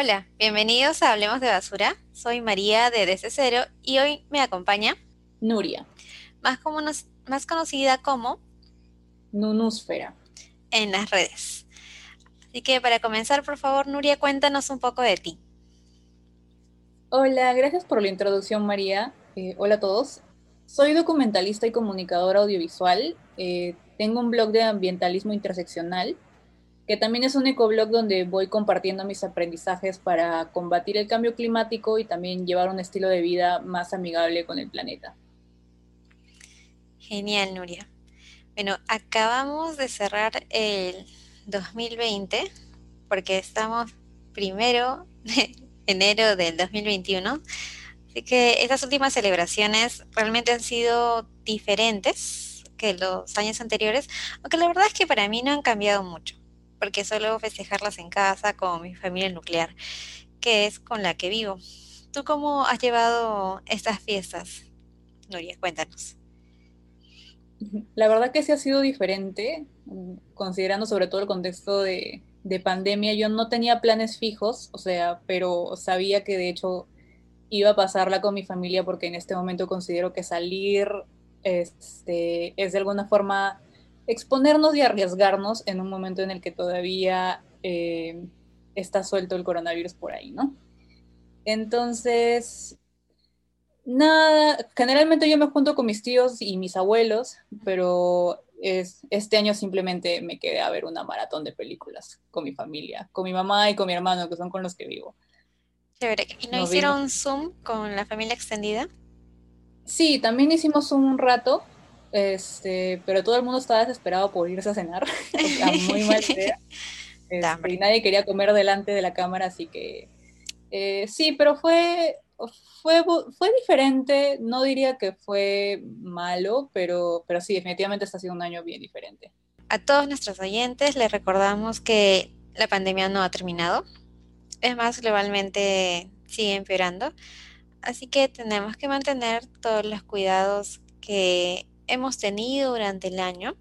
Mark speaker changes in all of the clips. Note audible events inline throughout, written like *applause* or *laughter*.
Speaker 1: Hola, bienvenidos a Hablemos de Basura. Soy María de Desde Cero y hoy me acompaña
Speaker 2: Nuria,
Speaker 1: más, como más conocida como
Speaker 2: Nunúsfera
Speaker 1: en las redes. Así que para comenzar, por favor, Nuria, cuéntanos un poco de ti.
Speaker 2: Hola, gracias por la introducción, María. Eh, hola a todos. Soy documentalista y comunicadora audiovisual. Eh, tengo un blog de ambientalismo interseccional que también es un ecoblog donde voy compartiendo mis aprendizajes para combatir el cambio climático y también llevar un estilo de vida más amigable con el planeta.
Speaker 1: Genial, Nuria. Bueno, acabamos de cerrar el 2020 porque estamos primero de *laughs* enero del 2021. Así que estas últimas celebraciones realmente han sido diferentes que los años anteriores, aunque la verdad es que para mí no han cambiado mucho porque suelo festejarlas en casa con mi familia nuclear, que es con la que vivo. ¿Tú cómo has llevado estas fiestas, Nuria? Cuéntanos.
Speaker 2: La verdad que sí ha sido diferente, considerando sobre todo el contexto de, pandemia. Yo no tenía planes fijos, o sea, pero sabía que de hecho iba a pasarla con mi familia porque en este momento considero que salir este, es de alguna forma exponernos y arriesgarnos en un momento en el que todavía eh, está suelto el coronavirus por ahí, ¿no? Entonces, nada, generalmente yo me junto con mis tíos y mis abuelos, pero es, este año simplemente me quedé a ver una maratón de películas con mi familia, con mi mamá y con mi hermano, que son con los que vivo.
Speaker 1: Chévere. ¿Y no hicieron Zoom con la familia extendida?
Speaker 2: Sí, también hicimos un rato, este, pero todo el mundo estaba desesperado por irse a cenar. *laughs* muy mal *laughs* idea. Este, y nadie quería comer delante de la cámara, así que eh, sí, pero fue, fue, fue diferente. No diría que fue malo, pero, pero sí, definitivamente está siendo un año bien diferente.
Speaker 1: A todos nuestros oyentes les recordamos que la pandemia no ha terminado. Es más, globalmente sigue empeorando. Así que tenemos que mantener todos los cuidados que hemos tenido durante el año.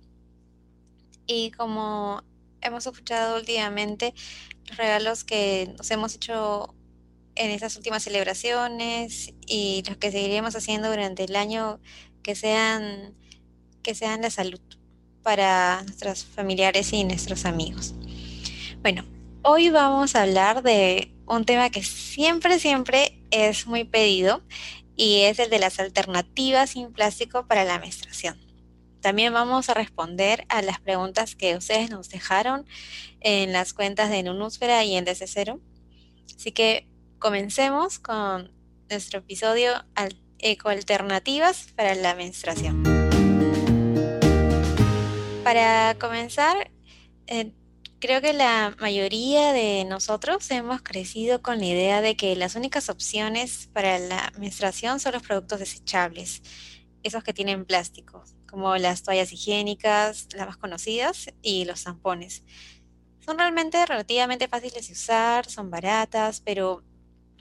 Speaker 1: Y como hemos escuchado últimamente, los regalos que nos hemos hecho en estas últimas celebraciones y los que seguiremos haciendo durante el año, que sean, que sean la salud para nuestros familiares y nuestros amigos. Bueno, hoy vamos a hablar de un tema que siempre, siempre es muy pedido y es el de las alternativas sin plástico para la menstruación. También vamos a responder a las preguntas que ustedes nos dejaron en las cuentas de Nunúsfera y en DC0. Así que comencemos con nuestro episodio Ecoalternativas para la menstruación. Para comenzar, eh, Creo que la mayoría de nosotros hemos crecido con la idea de que las únicas opciones para la menstruación son los productos desechables, esos que tienen plástico, como las toallas higiénicas, las más conocidas, y los zampones. Son realmente relativamente fáciles de usar, son baratas, pero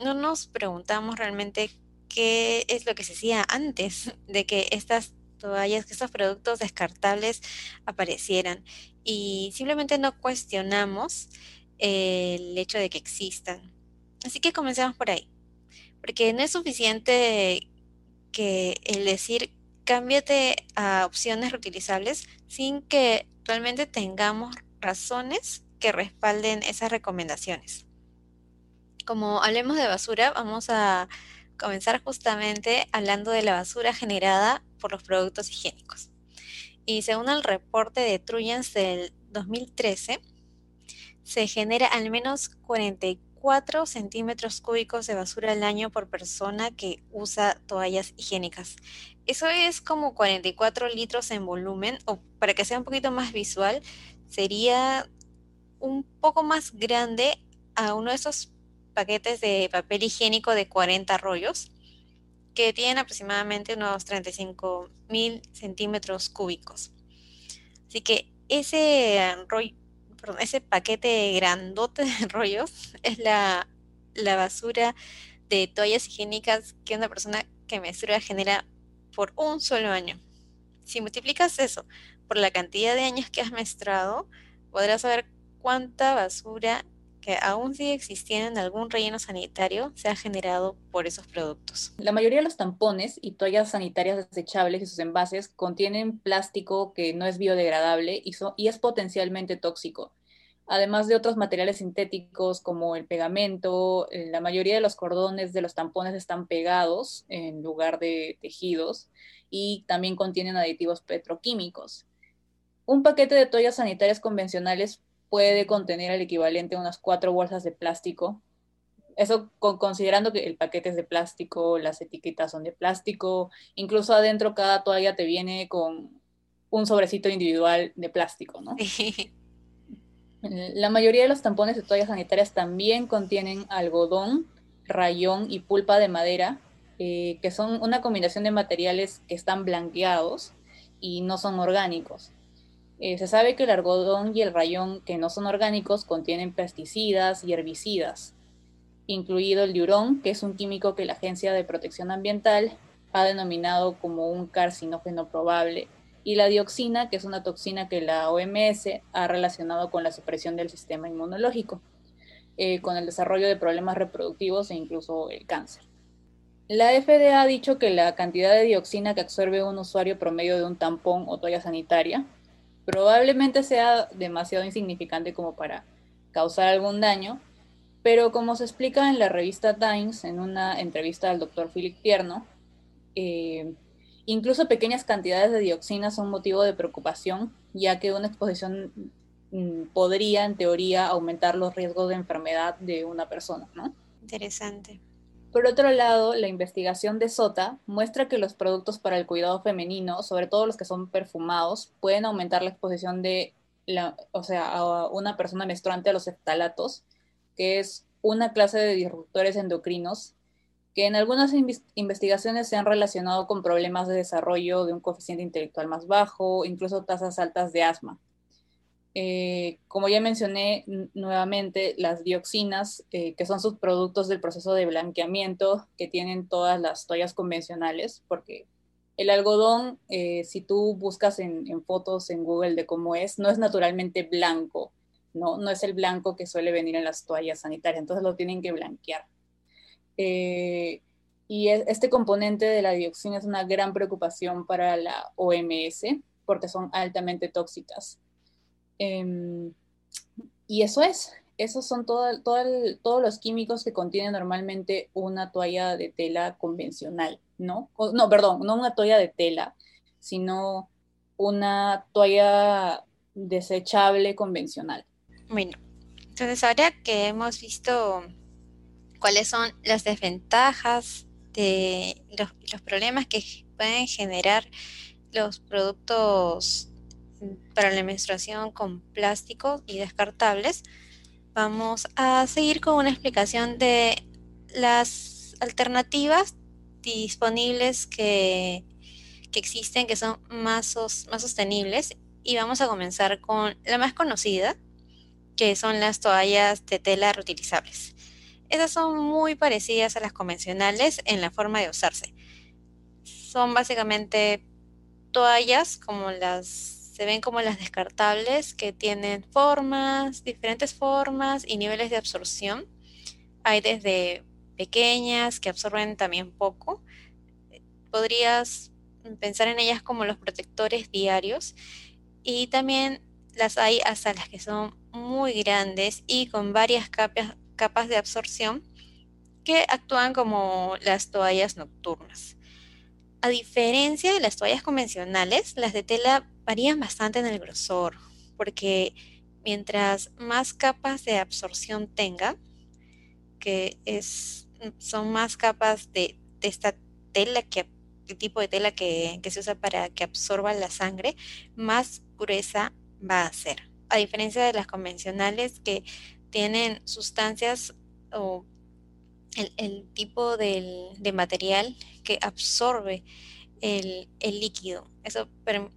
Speaker 1: no nos preguntamos realmente qué es lo que se hacía antes de que estas toallas, que estos productos descartables aparecieran y simplemente no cuestionamos el hecho de que existan. Así que comencemos por ahí, porque no es suficiente que el decir cámbiate a opciones reutilizables sin que realmente tengamos razones que respalden esas recomendaciones. Como hablemos de basura, vamos a comenzar justamente hablando de la basura generada por los productos higiénicos. Y según el reporte de Truyens del 2013, se genera al menos 44 centímetros cúbicos de basura al año por persona que usa toallas higiénicas. Eso es como 44 litros en volumen, o para que sea un poquito más visual, sería un poco más grande a uno de esos paquetes de papel higiénico de 40 rollos que tienen aproximadamente unos 35 mil centímetros cúbicos. Así que ese rollo, ese paquete grandote de rollos *laughs* es la, basura de toallas higiénicas que una persona que menstrua genera por un solo año. Si multiplicas eso por la cantidad de años que has menstruado, podrás saber cuánta basura que aún sigue existiendo en algún relleno sanitario sea generado por esos productos.
Speaker 2: La mayoría de los tampones y toallas sanitarias desechables y sus envases contienen plástico que no es biodegradable y, y es potencialmente tóxico. Además de otros materiales sintéticos como el pegamento, eh, la mayoría de los cordones de los tampones están pegados en lugar de tejidos y también contienen aditivos petroquímicos. Un paquete de toallas sanitarias convencionales puede contener el equivalente a unas cuatro bolsas de plástico. Eso considerando que el paquete es de plástico, las etiquetas son de plástico, incluso adentro cada toalla te viene con un sobrecito individual de plástico, ¿no? *laughs* La mayoría de los tampones de toallas sanitarias también contienen algodón, rayón y pulpa de madera, eh, que son una combinación de materiales que están blanqueados y no son orgánicos. Eh, se sabe que el algodón y el rayón, que no son orgánicos, contienen pesticidas y herbicidas, incluido el diurón, que es un químico que la Agencia de Protección Ambiental ha denominado como un carcinógeno probable, y la dioxina, que es una toxina que la OMS ha relacionado con la supresión del sistema inmunológico, eh, con el desarrollo de problemas reproductivos e incluso el cáncer. La FDA ha dicho que la cantidad de dioxina que absorbe un usuario promedio de un tampón o toalla sanitaria probablemente sea demasiado insignificante como para causar algún daño, pero como se explica en la revista Times, en una entrevista al doctor Philip Tierno, eh, incluso pequeñas cantidades de dioxina son motivo de preocupación, ya que una exposición mm, podría, en teoría, aumentar los riesgos de enfermedad de una persona.
Speaker 1: Interesante.
Speaker 2: Por otro lado, la investigación de SOTA muestra que los productos para el cuidado femenino, sobre todo los que son perfumados, pueden aumentar la exposición de la, o sea, a una persona menstruante a los eftalatos, que es una clase de disruptores endocrinos que en algunas investigaciones se han relacionado con problemas de desarrollo de un coeficiente intelectual más bajo, incluso tasas altas de asma. Eh, como ya mencioné nuevamente, las dioxinas, eh, que son subproductos del proceso de blanqueamiento que tienen todas las toallas convencionales, porque el algodón, eh, si tú buscas en, fotos en Google de cómo es, no es naturalmente blanco, ¿no? No es el blanco que suele venir en las toallas sanitarias, entonces lo tienen que blanquear. y este componente de la dioxina es una gran preocupación para la OMS porque son altamente tóxicas. Em, y eso es, esos son todo, todos los químicos que contiene normalmente una toalla de tela convencional, ¿no? no, perdón, no una toalla de tela, sino una toalla desechable convencional.
Speaker 1: Bueno, entonces ahora que hemos visto cuáles son las desventajas de los problemas que pueden generar los productos para la menstruación con plásticos y descartables, vamos a seguir con una explicación de las alternativas disponibles que, existen, que son más, más sostenibles. Y vamos a comenzar con la más conocida, que son las toallas de tela reutilizables. Esas son muy parecidas a las convencionales en la forma de usarse. Son básicamente toallas como las se ven como las descartables que tienen formas, diferentes formas y niveles de absorción. Hay desde pequeñas que absorben también poco. Podrías pensar en ellas como los protectores diarios y también las hay hasta las que son muy grandes y con varias capas, capas de absorción que actúan como las toallas nocturnas. A diferencia de las toallas convencionales, las de tela varían bastante en el grosor, porque mientras más capas de absorción tenga, que es, son más capas de, esta tela, que, el tipo de tela que, se usa para que absorba la sangre, más pureza va a ser. A diferencia de las convencionales que tienen sustancias o el, tipo de material que absorbe el, líquido. Eso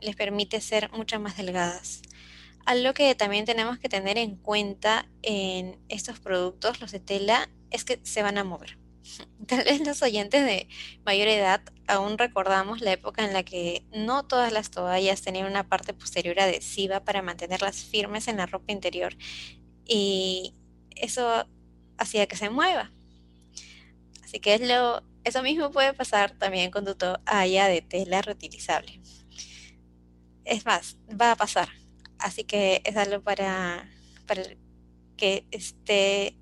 Speaker 1: les permite ser mucho más delgadas. Algo que también tenemos que tener en cuenta en estos productos, los de tela, es que se van a mover. *laughs* Tal vez los oyentes de mayor edad aún recordamos la época en la que no todas las toallas tenían una parte posterior adhesiva para mantenerlas firmes en la ropa interior y eso hacía que se mueva. Así que es lo, eso mismo puede pasar también con tu toalla de tela reutilizable. Es más, va a pasar. Así que es algo para, para que esté,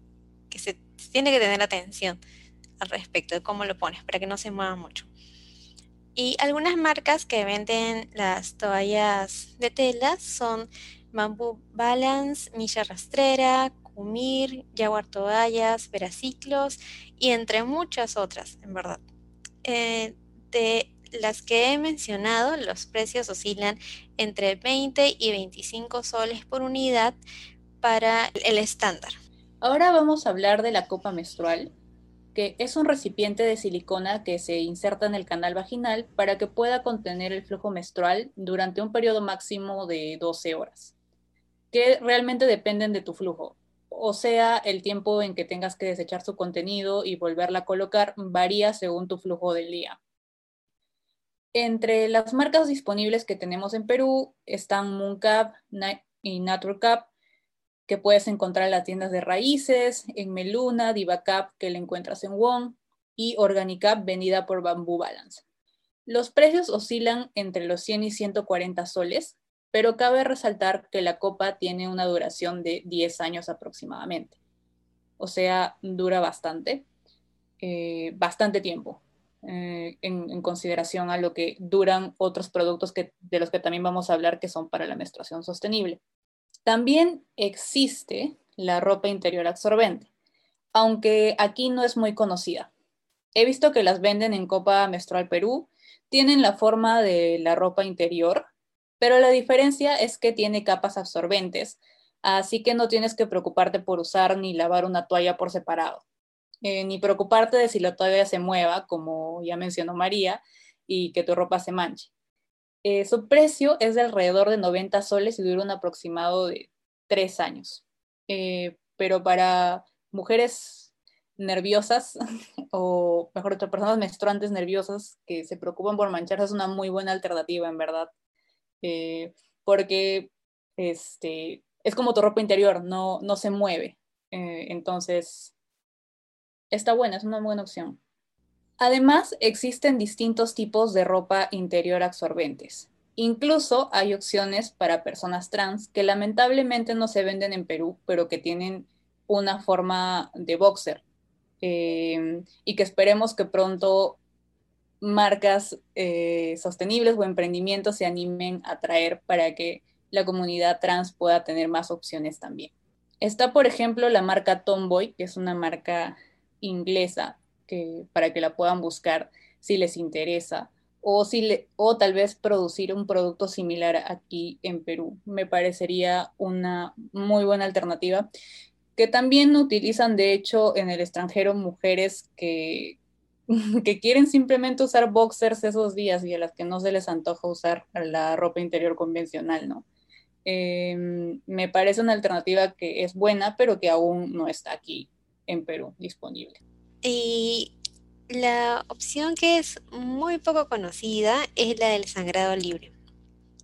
Speaker 1: que se tiene que tener atención al respecto de cómo lo pones para que no se mueva mucho. Y algunas marcas que venden las toallas de tela son Bamboo Balance, Milla Rastrera, Kumir, Jaguar Toallas, Veraciclos y entre muchas otras, en verdad. Eh, de las que he mencionado, los precios oscilan entre 20 y 25 soles por unidad para el estándar.
Speaker 2: Ahora vamos a hablar de la copa menstrual, que es un recipiente de silicona que se inserta en el canal vaginal para que pueda contener el flujo menstrual durante un periodo máximo de 12 horas, que realmente dependen de tu flujo. O sea, el tiempo en que tengas que desechar su contenido y volverla a colocar varía según tu flujo del día. Entre las marcas disponibles que tenemos en Perú están Mooncap y Naturcap, que puedes encontrar en las tiendas de raíces, en Meluna, Divacap, que la encuentras en Wong, y Organicap, vendida por Bamboo Balance. Los precios oscilan entre los 100 y 140 soles, pero cabe resaltar que la copa tiene una duración de 10 años aproximadamente. O sea, dura bastante, eh, bastante tiempo, eh, en, consideración a lo que duran otros productos que, de los que también vamos a hablar que son para la menstruación sostenible. También existe la ropa interior absorbente, aunque aquí no es muy conocida. He visto que las venden en Copa Menstrual Perú, tienen la forma de la ropa interior, pero la diferencia es que tiene capas absorbentes, así que no tienes que preocuparte por usar ni lavar una toalla por separado, eh, ni preocuparte de si la toalla se mueva, como ya mencionó María, y que tu ropa se manche. Eh, su precio es de alrededor de 90 soles y dura un aproximado de 3 años. Eh, pero para mujeres nerviosas, *laughs* o mejor dicho, personas menstruantes nerviosas que se preocupan por mancharse, es una muy buena alternativa, en verdad. Eh, porque este, es como tu ropa interior, no, no se mueve. entonces, está buena, es una buena opción. Además, existen distintos tipos de ropa interior absorbentes. Incluso hay opciones para personas trans que lamentablemente no se venden en Perú, pero que tienen una forma de boxer. Eh, y que esperemos que pronto marcas eh, sostenibles o emprendimientos se animen a traer para que la comunidad trans pueda tener más opciones también. Está, por ejemplo, la marca Tomboy, que es una marca inglesa para que la puedan buscar si les interesa o, si le, o tal vez producir un producto similar aquí en Perú. Me parecería una muy buena alternativa que también utilizan de hecho en el extranjero mujeres que, *laughs* que quieren simplemente usar boxers esos días y a las que no se les antoja usar la ropa interior convencional, ¿no? Em, me parece una alternativa que es buena, pero que aún no está aquí en Perú disponible.
Speaker 1: Y la opción que es muy poco conocida es la del sangrado libre,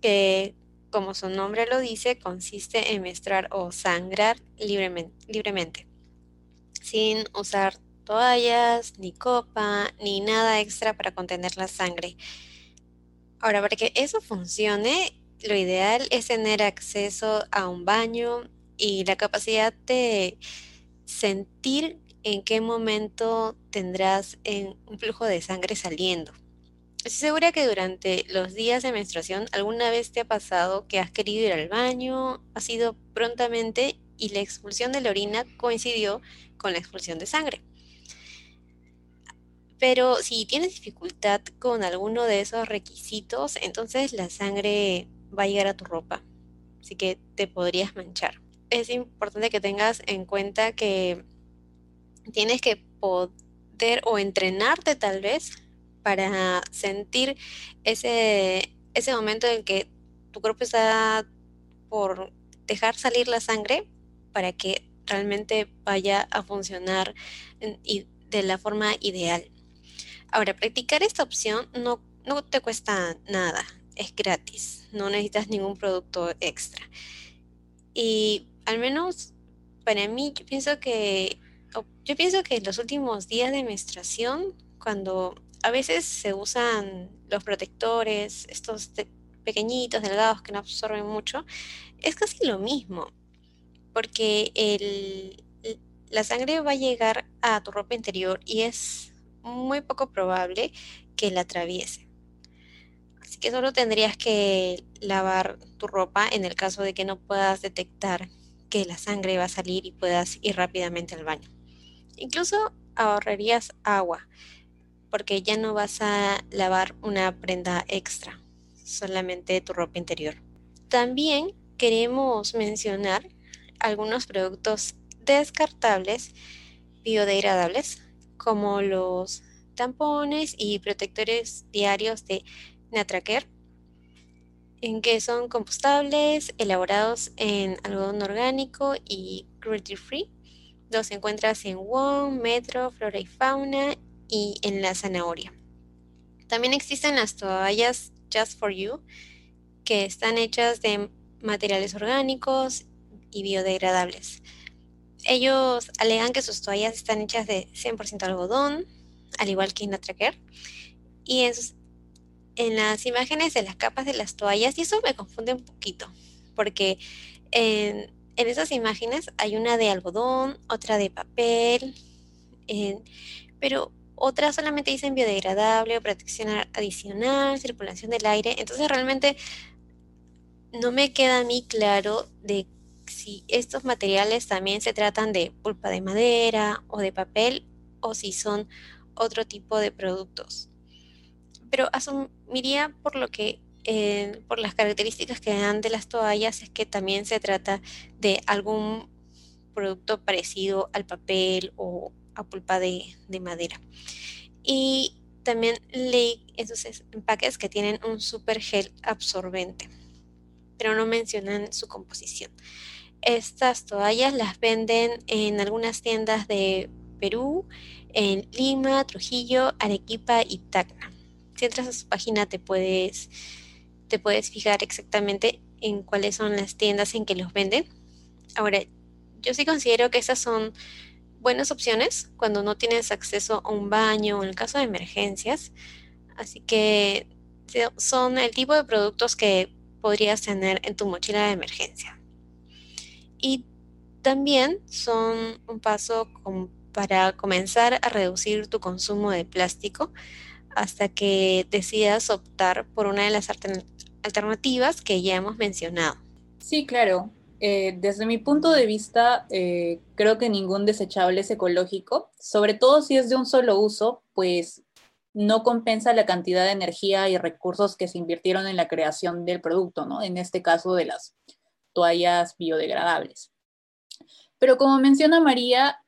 Speaker 1: que como su nombre lo dice, consiste en menstruar o sangrar libremente, sin usar toallas, ni copa, ni nada extra para contener la sangre. Ahora, para que eso funcione, lo ideal es tener acceso a un baño y la capacidad de sentir en qué momento tendrás un flujo de sangre saliendo. Estoy segura que durante los días de menstruación alguna vez te ha pasado que has querido ir al baño, has ido prontamente y la expulsión de la orina coincidió con la expulsión de sangre. Pero si tienes dificultad con alguno de esos requisitos, entonces la sangre va a llegar a tu ropa, así que te podrías manchar. Es importante que tengas en cuenta que tienes que poder o entrenarte tal vez para sentir ese, ese momento en que tu cuerpo está por dejar salir la sangre para que realmente vaya a funcionar de la forma ideal. Ahora, practicar esta opción no, no te cuesta nada, es gratis, no necesitas ningún producto extra. Y al menos para mí, yo pienso que, yo pienso que los últimos días de menstruación, cuando a veces se usan los protectores, estos pequeñitos, delgados, que no absorben mucho, es casi lo mismo, porque el, la sangre va a llegar a tu ropa interior y es muy poco probable que la atraviese. Así que solo tendrías que lavar tu ropa en el caso de que no puedas detectar que la sangre va a salir y puedas ir rápidamente al baño. Incluso ahorrarías agua porque ya no vas a lavar una prenda extra, solamente tu ropa interior. También queremos mencionar algunos productos descartables biodegradables como los tampones y protectores diarios de Natraker, en que son compostables, elaborados en algodón orgánico y cruelty free. Los encuentras en WOM, Metro, Flora y Fauna y en la zanahoria. También existen las toallas Just for You, que están hechas de materiales orgánicos y biodegradables. Ellos alegan que sus toallas están hechas de 100% algodón, al igual que Natraker. Y en, en las imágenes de las capas de las toallas, y eso me confunde un poquito, porque en, esas imágenes hay una de algodón, otra de papel, pero otras solamente dicen biodegradable protección adicional, circulación del aire. Entonces realmente no me queda a mí claro de si estos materiales también se tratan de pulpa de madera o de papel o si son otro tipo de productos. Pero asumiría por lo que eh, por las características que dan de las toallas es que también se trata de algún producto parecido al papel o a pulpa de, madera. Y también leí esos empaques que tienen un super gel absorbente, pero no mencionan su composición. Estas toallas las venden en algunas tiendas de Perú, en Lima, Trujillo, Arequipa y Tacna. Si entras a su página te puedes, te puedes fijar exactamente en cuáles son las tiendas en que los venden. Ahora, yo sí considero que estas son buenas opciones cuando no tienes acceso a un baño o en el caso de emergencias. Así que son el tipo de productos que podrías tener en tu mochila de emergencia. Y también son un paso para comenzar a reducir tu consumo de plástico hasta que decidas optar por una de las alternativas que ya hemos mencionado.
Speaker 2: Sí, claro. Eh, desde mi punto de vista, eh, creo que ningún desechable es ecológico, sobre todo si es de un solo uso, pues no compensa la cantidad de energía y recursos que se invirtieron en la creación del producto, ¿no? En este caso de las toallas biodegradables. Pero como menciona María,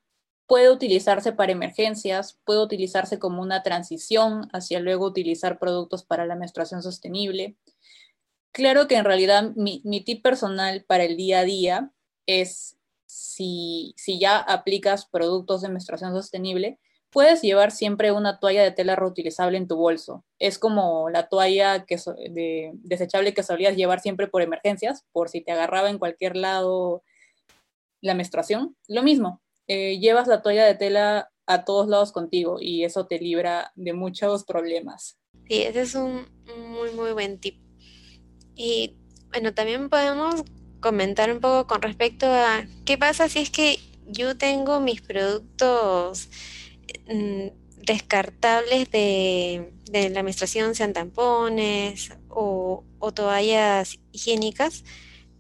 Speaker 2: puede utilizarse para emergencias, puede utilizarse como una transición hacia luego utilizar productos para la menstruación sostenible. Claro que en realidad mi, tip personal para el día a día es si, si ya aplicas productos de menstruación sostenible, puedes llevar siempre una toalla de tela reutilizable en tu bolso. Es como la toalla que desechable que solías llevar siempre por emergencias, por si te agarraba en cualquier lado la menstruación. Lo mismo, eh, llevas la toalla de tela a todos lados contigo y eso te libra de muchos problemas.
Speaker 1: Sí, ese es un muy, muy buen tip. Y bueno, también podemos comentar un poco con respecto a qué pasa si es que yo tengo mis productos descartables de, la menstruación, sean tampones o, toallas higiénicas,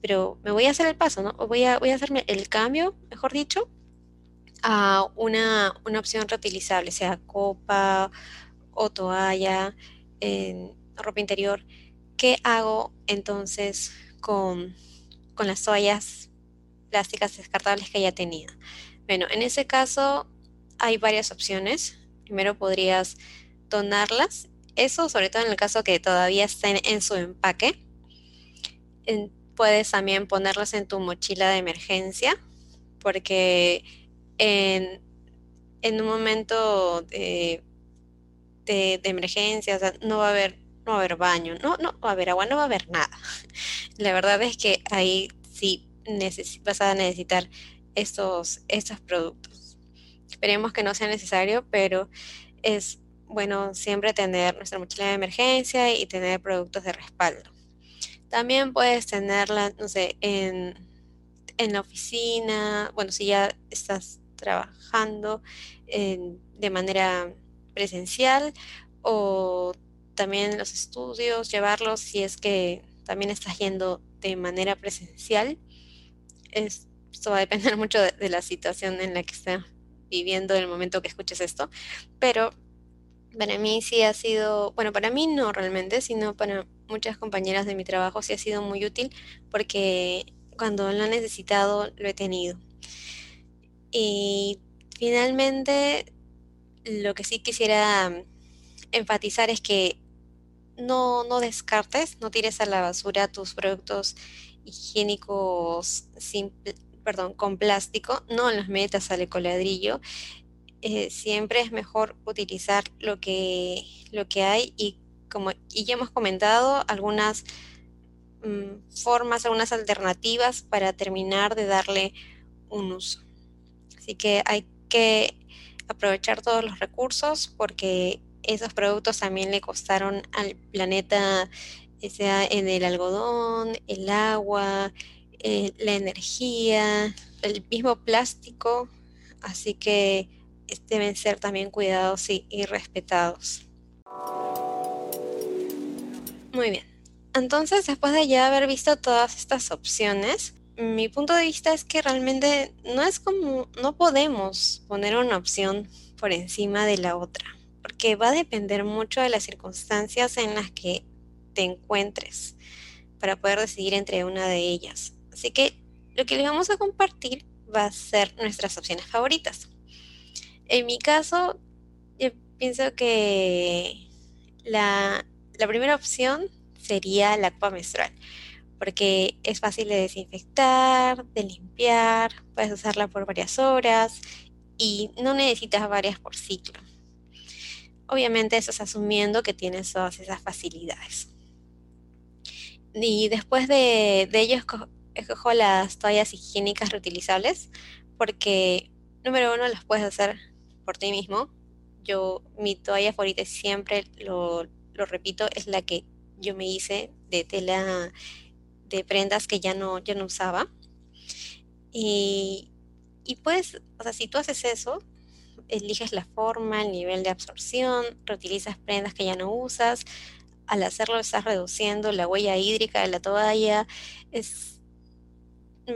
Speaker 1: pero me voy a hacer el paso, ¿no? Voy a, voy a hacerme el cambio, mejor dicho, a una, opción reutilizable, sea copa o toalla, en ropa interior. ¿Qué hago entonces con, las toallas plásticas descartables que haya tenido? Bueno, en ese caso hay varias opciones. Primero podrías donarlas. Eso sobre todo en el caso que todavía estén en su empaque. puedes también ponerlas en tu mochila de emergencia porque en, un momento de, emergencia, no va a haber, no va a haber baño, no, no va a haber agua, no va a haber nada. *laughs* La verdad es que ahí sí vas a necesitar estos, estos productos. Esperemos que no sea necesario, pero es bueno siempre tener nuestra mochila de emergencia y tener productos de respaldo. También puedes tenerla, no sé, en, en la oficina, bueno, si ya estás trabajando de manera presencial o también en los estudios, llevarlos si es que también estás yendo de manera presencial. esto va a depender *laughs* mucho de, la situación en la que estés viviendo en el momento que escuches esto, pero para mí sí ha sido, bueno, para mí no realmente, sino para muchas compañeras de mi trabajo sí ha sido muy útil porque cuando lo he necesitado lo he tenido. Y finalmente, lo que sí quisiera enfatizar es que no, no descartes, no tires a la basura tus productos higiénicos perdón, con plástico, no los metas al ecoladrillo. Eh, siempre es mejor utilizar lo que, lo que hay y como y ya hemos comentado algunas mm, formas, algunas alternativas para terminar de darle un uso. Así que hay que aprovechar todos los recursos porque esos productos también le costaron al planeta, sea en el algodón, el agua, eh, la energía, el mismo plástico, así que deben ser también cuidados y, y respetados. Muy bien. Entonces, después de ya haber visto todas estas opciones, mi punto de vista es que realmente no es como, no podemos poner una opción por encima de la otra, porque va a depender mucho de las circunstancias en las que te encuentres para poder decidir entre una de ellas. Así que lo que les vamos a compartir va a ser nuestras opciones favoritas. En mi caso, yo pienso que la, primera opción sería la copa menstrual porque es fácil de desinfectar, de limpiar, puedes usarla por varias horas y no necesitas varias por ciclo. Obviamente eso es asumiendo que tienes todas esas facilidades. Y después de, de ello escojo las toallas higiénicas reutilizables porque, número uno, las puedes hacer por ti mismo. Yo, mi toalla favorita siempre, lo, lo repito, es la que yo me hice de tela de prendas que ya no, ya no usaba. Y, y pues, o sea, si tú haces eso, eliges la forma, el nivel de absorción, reutilizas prendas que ya no usas, al hacerlo estás reduciendo la huella hídrica de la toalla. Es,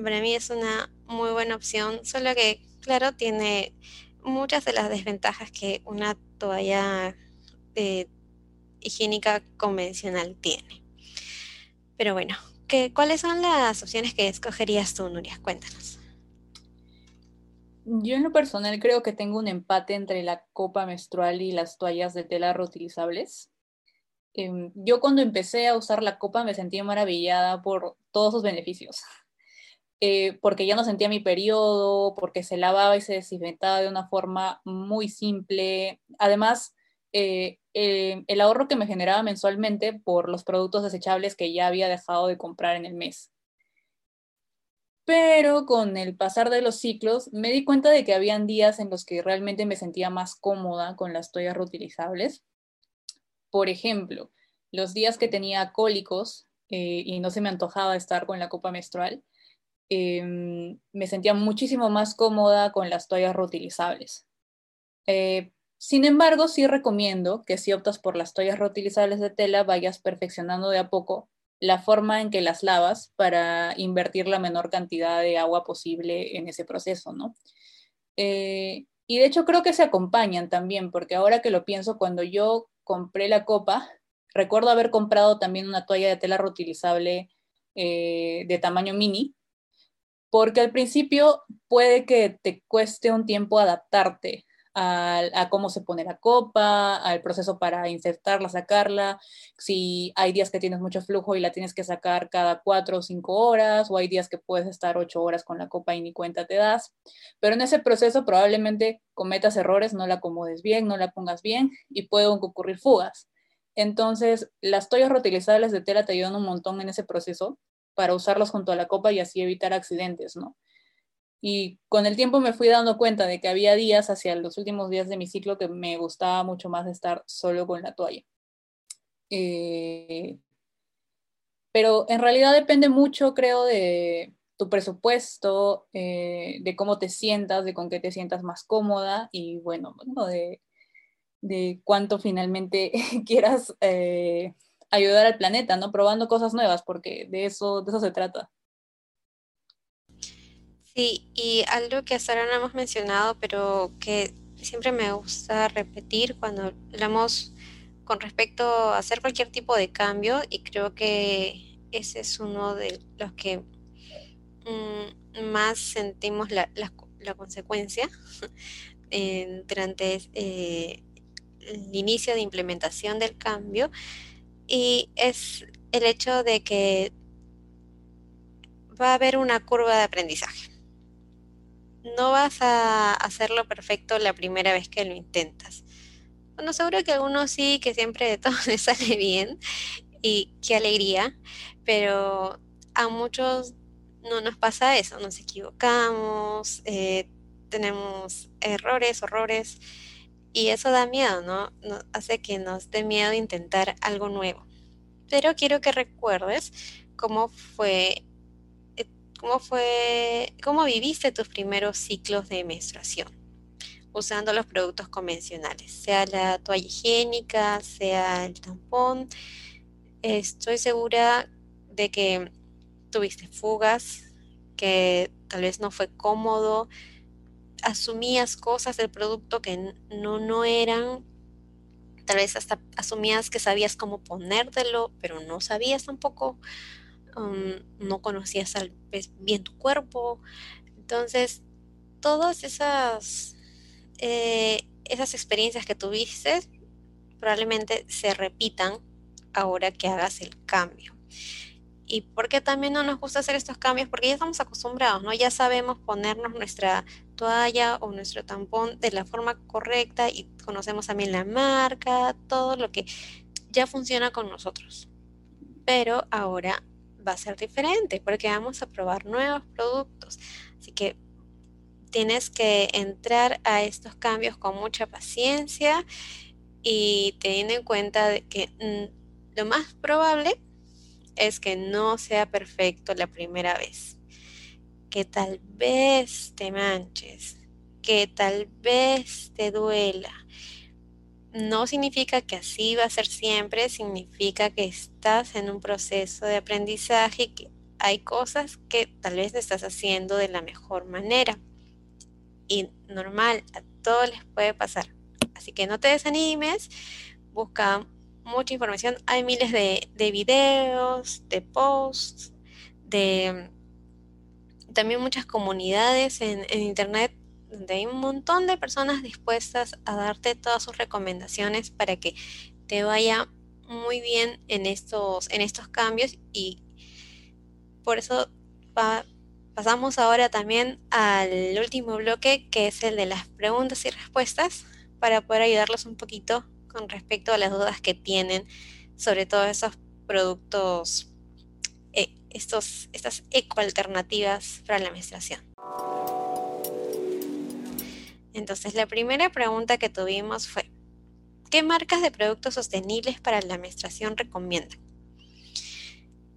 Speaker 1: para mí es una muy buena opción, solo que, claro, tiene muchas de las desventajas que una toalla eh, higiénica convencional tiene. Pero bueno, ¿cuáles son las opciones que escogerías tú, Nuria? Cuéntanos.
Speaker 2: Yo en lo personal creo que tengo un empate entre la copa menstrual y las toallas de tela reutilizables. Em, yo cuando empecé a usar la copa me sentía maravillada por todos sus beneficios. Eh, porque ya no sentía mi periodo, porque se lavaba y se desinfectaba de una forma muy simple. Además, eh, eh, el ahorro que me generaba mensualmente por los productos desechables que ya había dejado de comprar en el mes. Pero con el pasar de los ciclos me di cuenta de que habían días en los que realmente me sentía más cómoda con las toallas reutilizables. Por ejemplo, los días que tenía cólicos y no se me antojaba estar con la copa menstrual, em, me sentía muchísimo más cómoda con las toallas reutilizables. Sin embargo, sí recomiendo que si optas por las toallas reutilizables de tela, vayas perfeccionando de a poco la forma en que las lavas para invertir la menor cantidad de agua posible en ese proceso, ¿no? Eh, y de hecho creo que se acompañan también, porque ahora que lo pienso, cuando yo compré la copa, recuerdo haber comprado también una toalla de tela reutilizable eh, de tamaño mini, porque al principio puede que te cueste un tiempo adaptarte a, cómo se pone la copa, al proceso para insertarla, sacarla, si hay días que tienes mucho flujo y la tienes que sacar cada cuatro o cinco horas, o hay días que puedes estar ocho horas con la copa y ni cuenta te das. Pero en ese proceso probablemente cometas errores, no la acomodes bien, no la pongas bien y pueden ocurrir fugas. Entonces, las toallas reutilizables de tela te ayudan un montón en ese proceso para usarlos junto a la copa y así evitar accidentes, ¿no? Y con el tiempo me fui dando cuenta de que había días hacia los últimos días de mi ciclo que me gustaba mucho más estar solo con la toalla. Eh, pero en realidad depende mucho, creo, de tu presupuesto, eh, de cómo te sientas, de con qué te sientas más cómoda y bueno, de, de cuánto finalmente *laughs* quieras eh, ayudar al planeta, ¿no? Probando cosas nuevas, porque de eso, de eso se trata.
Speaker 1: Sí, y algo que hasta ahora no hemos mencionado, pero que siempre me gusta repetir cuando hablamos con respecto a hacer cualquier tipo de cambio, y creo que ese es uno de los que mm, más sentimos la, consecuencia *laughs* durante eh, el inicio de implementación del cambio, y es el hecho de que va a haber una curva de aprendizaje no vas a hacerlo perfecto la primera vez que lo intentas. Bueno, seguro que algunos sí, que siempre de todo *laughs* les sale bien y qué alegría, pero a muchos no nos pasa eso, nos equivocamos, eh, tenemos errores, horrores, y eso da miedo, ¿no? Hace que nos dé miedo intentar algo nuevo. Pero quiero que recuerdes cómo fue ¿Cómo fue, cómo viviste tus primeros ciclos de menstruación? Usando los productos convencionales, sea la toalla higiénica, sea el tampón. Estoy segura de que tuviste fugas, que tal vez no fue cómodo, asumías cosas del producto que no, no eran, tal vez hasta asumías que sabías cómo ponértelo, pero no sabías tampoco Um, no conocías al, bien tu cuerpo. Entonces, todas esas, eh, esas experiencias que tuviste probablemente se repitan ahora que hagas el cambio. ¿Y por qué también no nos gusta hacer estos cambios? Porque ya estamos acostumbrados, ¿no? Ya sabemos ponernos nuestra toalla o nuestro tampón de la forma correcta y conocemos también la marca, todo lo que ya funciona con nosotros. Pero ahora va a ser diferente porque vamos a probar nuevos productos. Así que tienes que entrar a estos cambios con mucha paciencia y teniendo en cuenta de que mm, lo más probable es que no sea perfecto la primera vez. Que tal vez te manches, que tal vez te duela, no significa que así va a ser siempre, significa que estás en un proceso de aprendizaje y que hay cosas que tal vez estás haciendo de la mejor manera. Y normal, a todos les puede pasar. Así que no te desanimes, busca mucha información. Hay miles de, videos, de posts, de también muchas comunidades en, internet donde hay un montón de personas dispuestas a darte todas sus recomendaciones para que te vaya muy bien en estos, en estos cambios. Y por eso pasamos ahora también al último bloque que es el de las preguntas y respuestas para poder ayudarlos un poquito con respecto a las dudas que tienen sobre todos esos productos, estos, estas ecoalternativas para la menstruación. Entonces, la primera pregunta que tuvimos fue, ¿qué marcas de productos sostenibles para la menstruación recomiendan?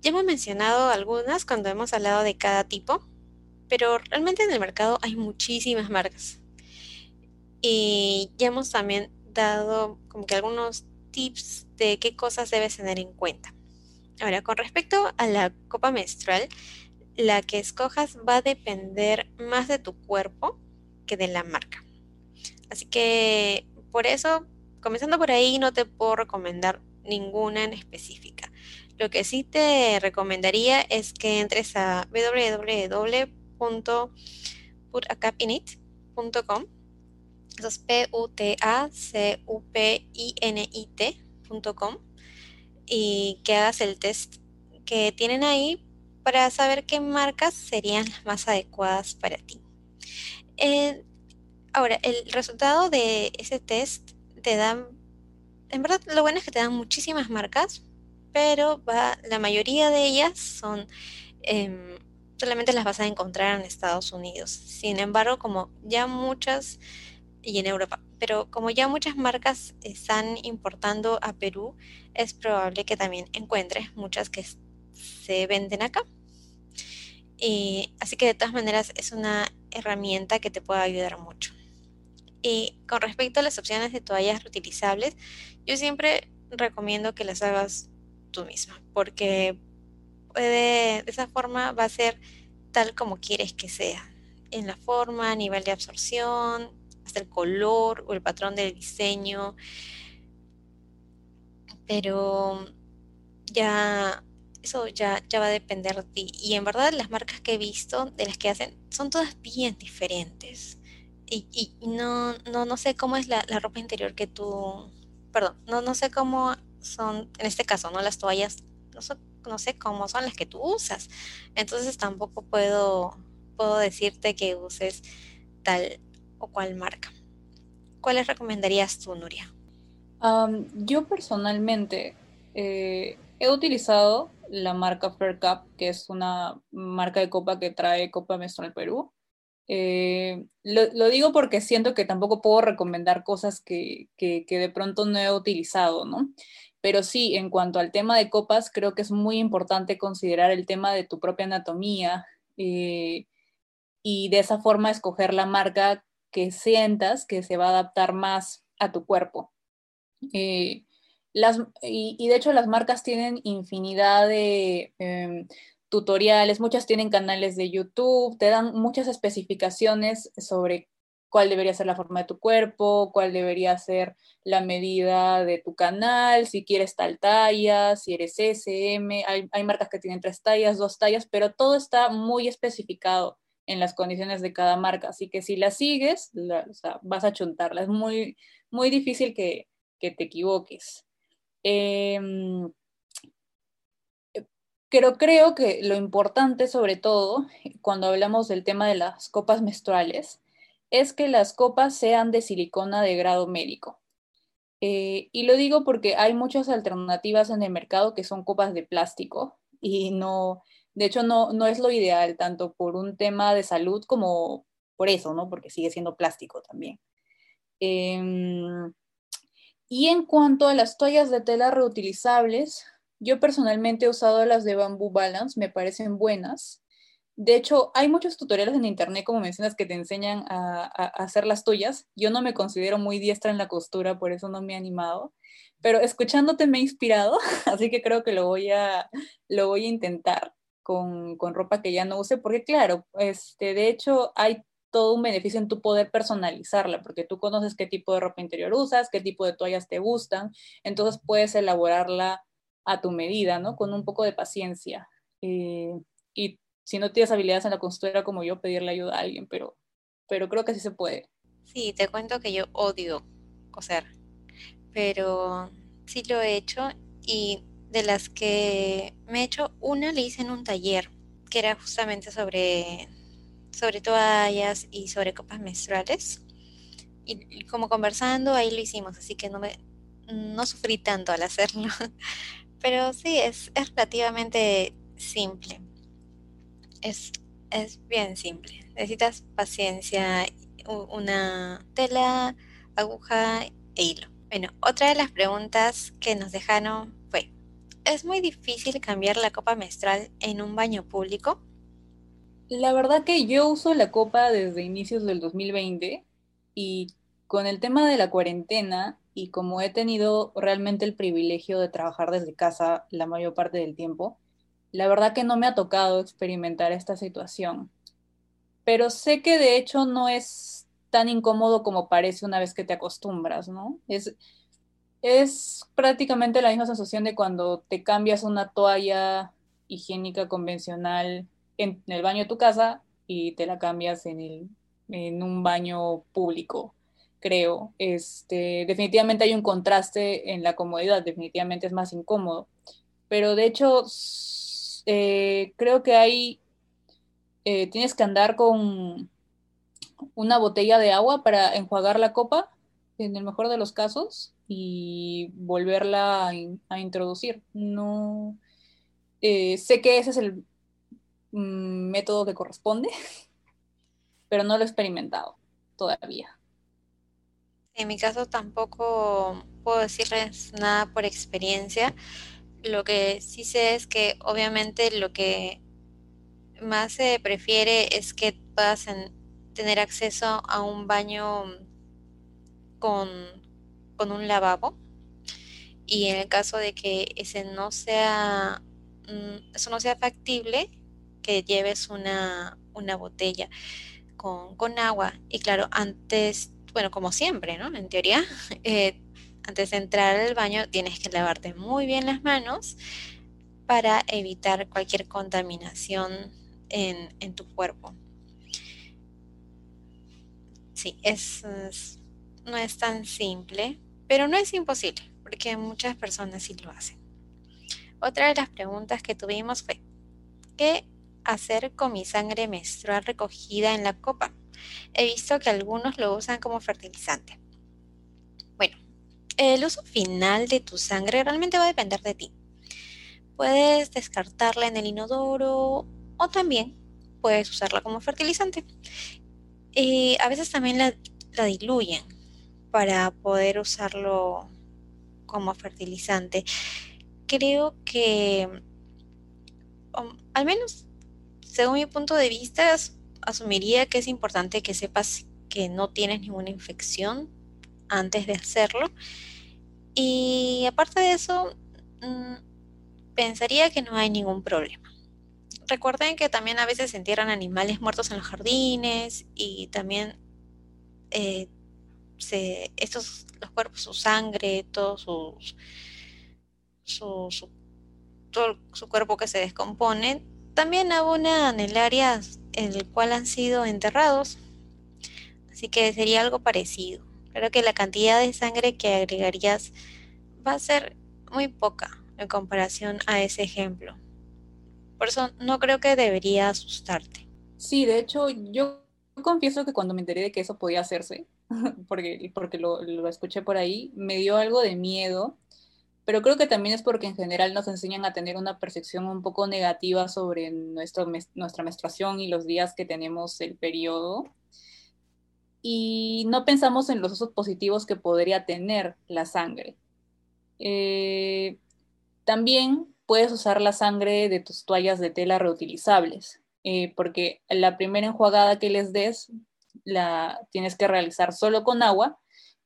Speaker 1: Ya hemos mencionado algunas cuando hemos hablado de cada tipo, pero realmente en el mercado hay muchísimas marcas. Y ya hemos también dado como que algunos tips de qué cosas debes tener en cuenta. Ahora, con respecto a la copa menstrual, la que escojas va a depender más de tu cuerpo que de la marca. Así que por eso, comenzando por ahí, no te puedo recomendar ninguna en específica. Lo que sí te recomendaría es que entres a www.putacupinit.com eso es P-U-T-A-C-U-P-I-N-I-T.com y que hagas el test que tienen ahí para saber qué marcas serían las más adecuadas para ti. Eh, Ahora, el resultado de ese test te dan, en verdad lo bueno es que te dan muchísimas marcas, pero va, la mayoría de ellas son em, solamente las vas a encontrar en Estados Unidos. Sin embargo, como ya muchas, y en Europa, pero como ya muchas marcas están importando a Perú, es probable que también encuentres muchas que se venden acá. Y, así que de todas maneras es una herramienta que te puede ayudar mucho. Y con respecto a las opciones de toallas reutilizables, yo siempre recomiendo que las hagas tú misma, porque puede, de esa forma va a ser tal como quieres que sea, en la forma, nivel de absorción, el color o el patrón del diseño. Pero ya eso ya, ya va a depender de ti. Y en verdad las marcas que he visto, de las que hacen, son todas bien diferentes. Y, no, no, no sé cómo es la, la, ropa interior que tú, perdón, no, no sé cómo son, en este caso, ¿no? Las toallas, no, no sé cómo son las que tú usas. Entonces tampoco puedo, puedo decirte que uses tal o cual marca. ¿Cuáles recomendarías tú, Nuria?
Speaker 2: yo personalmente eh, he utilizado la marca Fair Cup, que es una marca de copa que trae Copa Menstrual Perú. Eh, lo, digo porque siento que tampoco puedo recomendar cosas que, que, de pronto no he utilizado, ¿no? Pero sí, en cuanto al tema de copas, creo que es muy importante considerar el tema de tu propia anatomía eh, y de esa forma escoger la marca que sientas que se va a adaptar más a tu cuerpo. Eh, las, y, de hecho las marcas tienen infinidad de em, tutoriales, muchas tienen canales de YouTube, te dan muchas especificaciones sobre cuál debería ser la forma de tu cuerpo, cuál debería ser la medida de tu canal, si quieres tal talla, si eres SM, hay, hay marcas que tienen tres tallas, dos tallas, pero todo está muy especificado en las condiciones de cada marca, así que si la sigues, vas a chuntarla, es muy, muy difícil que, que te equivoques. Em, pero creo que lo importante, sobre todo, cuando hablamos del tema de las copas menstruales, es que las copas sean de silicona de grado médico. Eh, y lo digo porque hay muchas alternativas en el mercado que son copas de plástico y no, de hecho no, no es lo ideal, tanto por un tema de salud como por eso, ¿no? Porque sigue siendo plástico también. Em, y en cuanto a las toallas de tela reutilizables, yo personalmente he usado las de Bamboo Balance, me parecen buenas. De hecho, hay muchos tutoriales en internet, como mencionas, que te enseñan a, hacer las tuyas. Yo no me considero muy diestra en la costura, por eso no me he animado. Pero escuchándote me he inspirado, *laughs* así que creo que lo voy a, lo voy a intentar con, con ropa que ya no use, porque claro, este, de hecho hay todo un beneficio en tu poder personalizarla, porque tú conoces qué tipo de ropa interior usas, qué tipo de toallas te gustan, entonces puedes elaborarla a tu medida, ¿no? Con un poco de paciencia. Eh, y si no tienes habilidades en la costura como yo, pedirle ayuda a alguien, pero, pero creo que sí se puede.
Speaker 1: Sí, te cuento que yo odio coser, pero sí lo he hecho y de las que me he hecho, una le hice en un taller que era justamente sobre, sobre toallas y sobre copas menstruales. Y, como conversando, ahí lo hicimos, así que no me no sufrí tanto al hacerlo. *laughs* Pero sí, es, es relativamente simple es, bien simple. Necesitas paciencia, una tela, aguja e hilo. Bueno, otra de las preguntas que nos dejaron fue, ¿es muy difícil cambiar la copa menstrual en un baño público?
Speaker 2: La verdad que yo uso la copa desde inicios del 2020 y con el tema de la cuarentena y como he tenido realmente el privilegio de trabajar desde casa la mayor parte del tiempo, la verdad que no me ha tocado experimentar esta situación, pero sé que de hecho no es tan incómodo como parece una vez que te acostumbras, ¿no? Es, es prácticamente la misma sensación de cuando te cambias una toalla higiénica convencional en el baño de tu casa y te la cambias en, el, en un baño público, creo. Este, definitivamente hay un contraste en la comodidad, definitivamente es más incómodo. Pero de hecho, eh, creo que hay, eh, tienes que andar con una botella de agua para enjuagar la copa, en el mejor de los casos, y volverla a, introducir. No, eh, sé que ese es el mm, método que corresponde, *laughs* pero no lo he experimentado todavía.
Speaker 1: En mi caso tampoco puedo decirles nada por experiencia. Lo que sí sé es que obviamente lo que más se prefiere es que puedas tener acceso a un baño con, con un lavabo y en el caso de que ese no sea mm, eso no sea factible que lleves una, una botella con, con, agua. Y claro antes bueno como siempre no en teoría *laughs* eh, antes de entrar al baño tienes que lavarte muy bien las manos para evitar cualquier contaminación en, en tu cuerpo. Sí es, no es tan simple pero no es imposible porque muchas personas sí lo hacen. Otra de las preguntas que tuvimos fue, ¿qué hacer con mi sangre menstrual recogida en la copa? He visto que algunos lo usan como fertilizante. Bueno, el uso final de tu sangre realmente va a depender de ti. Puedes descartarla en el inodoro o también puedes usarla como fertilizante. Y a veces también la, la diluyen para poder usarlo como fertilizante. Creo que, um, al menos según mi punto de vista, asumiría que es importante que sepas que no tienes ninguna infección antes de hacerlo. Y aparte de eso, mm, pensaría que no hay ningún problema. Recuerden que también a veces se entierran animales muertos en los jardines y también eh, estos, los cuerpos, su sangre, todo su, su, cuerpo que se descompone, también abonan el área en el cual han sido enterrados. Así que sería algo parecido. Creo que la cantidad de sangre que agregarías va a ser muy poca en comparación a ese ejemplo. Por eso no creo que debería asustarte.
Speaker 2: Sí, de hecho, yo confieso que cuando me enteré de que eso podía hacerse, *laughs* porque, porque lo, escuché por ahí, me dio algo de miedo, pero creo que también es porque en general nos enseñan a tener una percepción un poco negativa sobre nuestro, nuestra menstruación y los días que tenemos el periodo. Y no pensamos en los usos positivos que podría tener la sangre. Eh, también puedes usar la sangre de tus toallas de tela reutilizables, eh, porque la primera enjuagada que les des la tienes que realizar solo con agua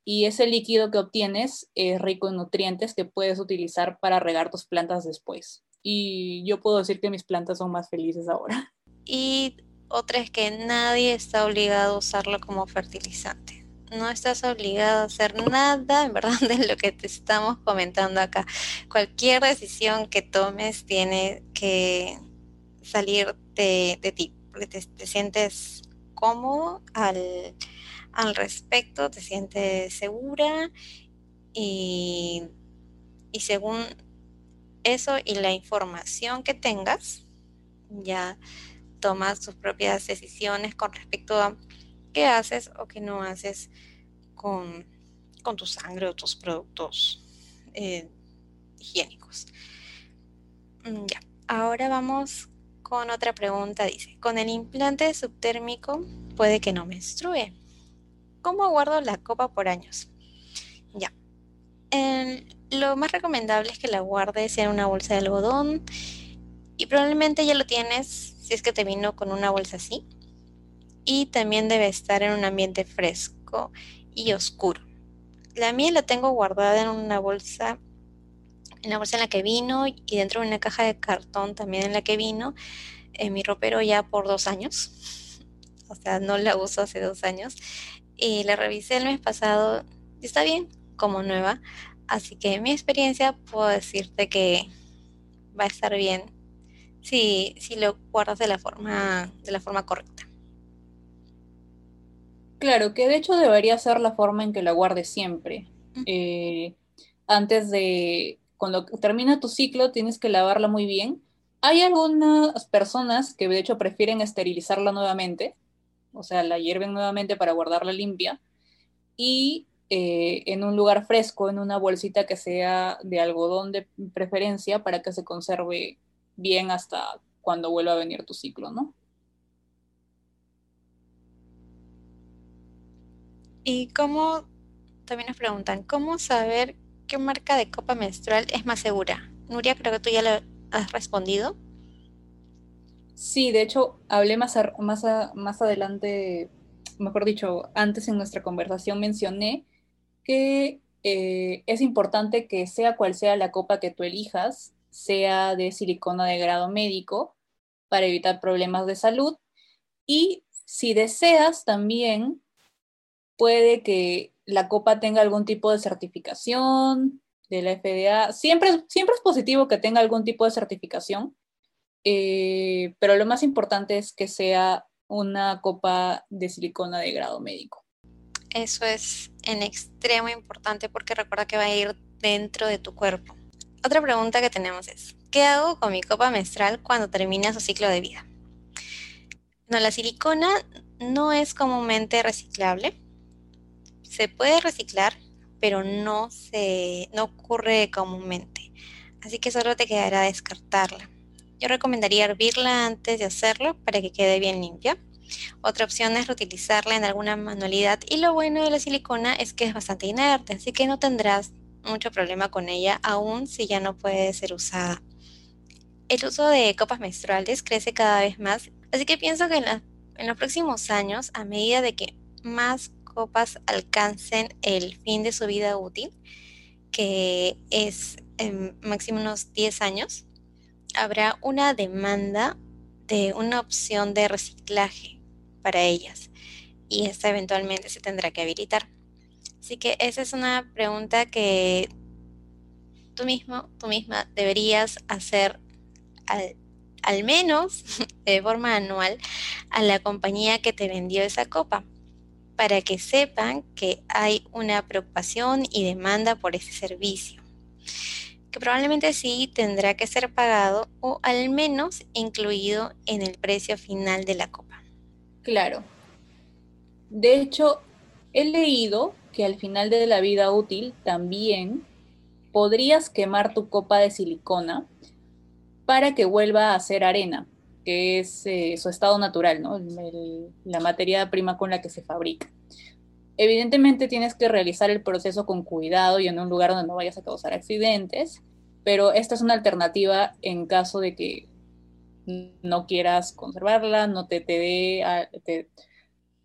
Speaker 2: y ese líquido que obtienes es rico en nutrientes que puedes utilizar para regar tus plantas después. Y yo puedo decir que mis plantas son más felices ahora.
Speaker 1: Y otra es que nadie está obligado a usarlo como fertilizante. No estás obligado a hacer nada, en verdad, *laughs* de lo que te estamos comentando acá. Cualquier decisión que tomes tiene que salir de, ti, porque te sientes cómodo al, respecto, te sientes segura y, y según eso y la información que tengas, ya tomas tus propias decisiones con respecto a qué haces o qué no haces con, tu sangre o tus productos eh, higiénicos. Mm, ya, ahora vamos con otra pregunta, dice, con el implante subtérmico puede que no menstrue. ¿Cómo guardo la copa por años? Ya. lo más recomendable es que la guardes en una bolsa de algodón y probablemente ya lo tienes si es que te vino con una bolsa así. Y también debe estar en un ambiente fresco y oscuro. La mía la tengo guardada en una bolsa en la bolsa en la que vino y dentro de una caja de cartón también en la que vino, en mi ropero ya por dos años. O sea, no la uso hace dos años. Y la revisé el mes pasado y está bien, como nueva. Así que en mi experiencia puedo decirte que va a estar bien si, si lo guardas de la forma, de la forma correcta.
Speaker 2: Claro, que de hecho debería ser la forma en que la guardes siempre. Eh, antes de, cuando termina tu ciclo tienes que lavarla muy bien. Hay algunas personas que de hecho prefieren esterilizarla nuevamente, o sea, la hierven nuevamente para guardarla limpia y eh, en un lugar fresco, en una bolsita que sea de algodón de preferencia para que se conserve bien hasta cuando vuelva a venir tu ciclo, ¿no?
Speaker 1: Y cómo, también nos preguntan, ¿cómo saber qué marca de copa menstrual es más segura? Nuria, creo que tú ya lo has respondido.
Speaker 2: Sí, de hecho, hablé más, más, más adelante, mejor dicho, antes en nuestra conversación mencioné que eh, es importante que sea cual sea la copa que tú elijas, sea de silicona de grado médico para evitar problemas de salud. Y si deseas también, puede que la copa tenga algún tipo de certificación de la FDA. Siempre, siempre es positivo que tenga algún tipo de certificación eh, pero lo más importante es que sea una copa de silicona de grado médico.
Speaker 1: Eso es en extremo importante porque recuerda que va a ir dentro de tu cuerpo. Otra pregunta que tenemos es, ¿qué hago con mi copa menstrual cuando termina su ciclo de vida? No, la silicona no es comúnmente reciclable. Se puede reciclar, pero no, se, no ocurre comúnmente. Así que solo te quedará descartarla. Yo recomendaría hervirla antes de hacerlo para que quede bien limpia. Otra opción es reutilizarla en alguna manualidad y lo bueno de la silicona es que es bastante inerte, así que no tendrás mucho problema con ella aún si ya no puede ser usada. El uso de copas menstruales crece cada vez más, así que pienso que en, los próximos años, a medida de que más copas alcancen el fin de su vida útil, que es en máximo unos 10 años, habrá una demanda de una opción de reciclaje para ellas y esta eventualmente se tendrá que habilitar. Así que esa es una pregunta que tú mismo, tú misma deberías hacer al, al menos *laughs* de forma anual a la compañía que te vendió esa copa para que sepan que hay una preocupación y demanda por ese servicio que probablemente sí tendrá que ser pagado o al menos incluido en el precio final de la copa.
Speaker 2: Claro. De hecho, he leído que al final de la vida útil también podrías quemar tu copa de silicona para que vuelva a ser arena, que es eh, su estado natural, ¿no? la materia prima con la que se fabrica. Evidentemente tienes que realizar el proceso con cuidado y en un lugar donde no vayas a causar accidentes, pero esta es una alternativa en caso de que no quieras conservarla, no te, te dé te,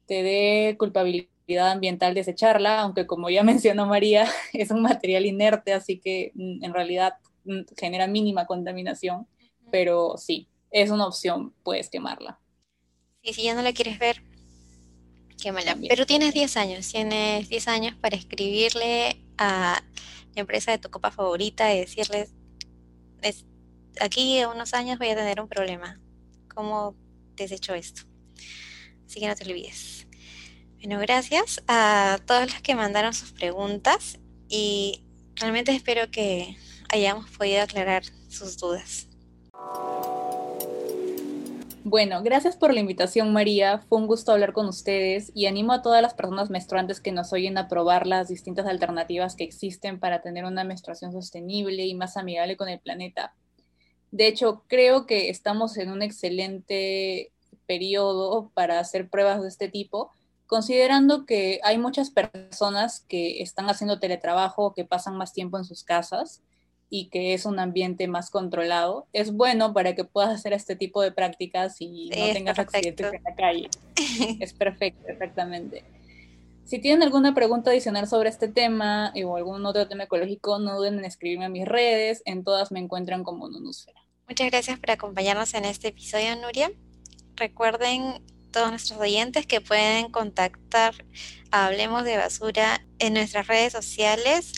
Speaker 2: te culpabilidad ambiental desecharla, aunque como ya *laughs* mencionó María, es un material inerte, así que mm, en realidad mm, genera mínima contaminación, pero sí, es una opción, puedes quemarla.
Speaker 1: Sí, si ya no la quieres ver, pero tienes 10 años, tienes 10 años para escribirle a la empresa de tu copa favorita y decirles, aquí en unos años voy a tener un problema. ¿Cómo desecho esto? Así que no te olvides. Bueno, gracias a todos los que mandaron sus preguntas y realmente espero que hayamos podido aclarar sus dudas.
Speaker 2: Bueno, gracias por la invitación María, fue un gusto hablar con ustedes y animo a todas las personas menstruantes que nos oyen a probar las distintas alternativas que existen para tener una menstruación sostenible y más amigable con el planeta. De hecho, creo que estamos en un excelente periodo para hacer pruebas de este tipo, considerando que hay muchas personas que están haciendo teletrabajo o que pasan más tiempo en sus casas y que es un ambiente más controlado, es bueno para que puedas hacer este tipo de prácticas y no tengas accidentes en la calle. *laughs* es perfecto, exactamente. Si tienen alguna pregunta adicional sobre este tema o algún otro tema ecológico, no duden en escribirme a mis redes. En todas me encuentran como Nunusfera.
Speaker 1: Muchas gracias por acompañarnos en este episodio, Nuria. Recuerden todos nuestros oyentes que pueden contactar a Hablemos de Basura en nuestras redes sociales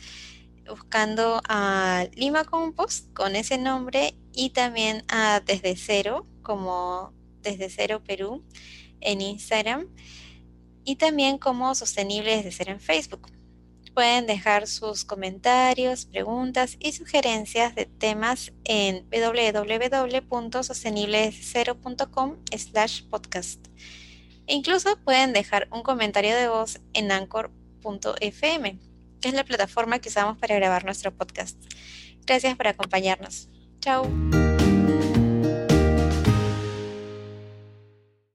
Speaker 1: buscando a Lima Compost con ese nombre y también a Desde Cero, como Desde Cero Perú en Instagram y también como Sostenible Desde Cero en Facebook. Pueden dejar sus comentarios, preguntas y sugerencias de temas en www.sostenibledescero.com slash podcast. E incluso pueden dejar un comentario de voz en anchor.fm es la plataforma que usamos para grabar nuestro podcast. Gracias por acompañarnos. Chao.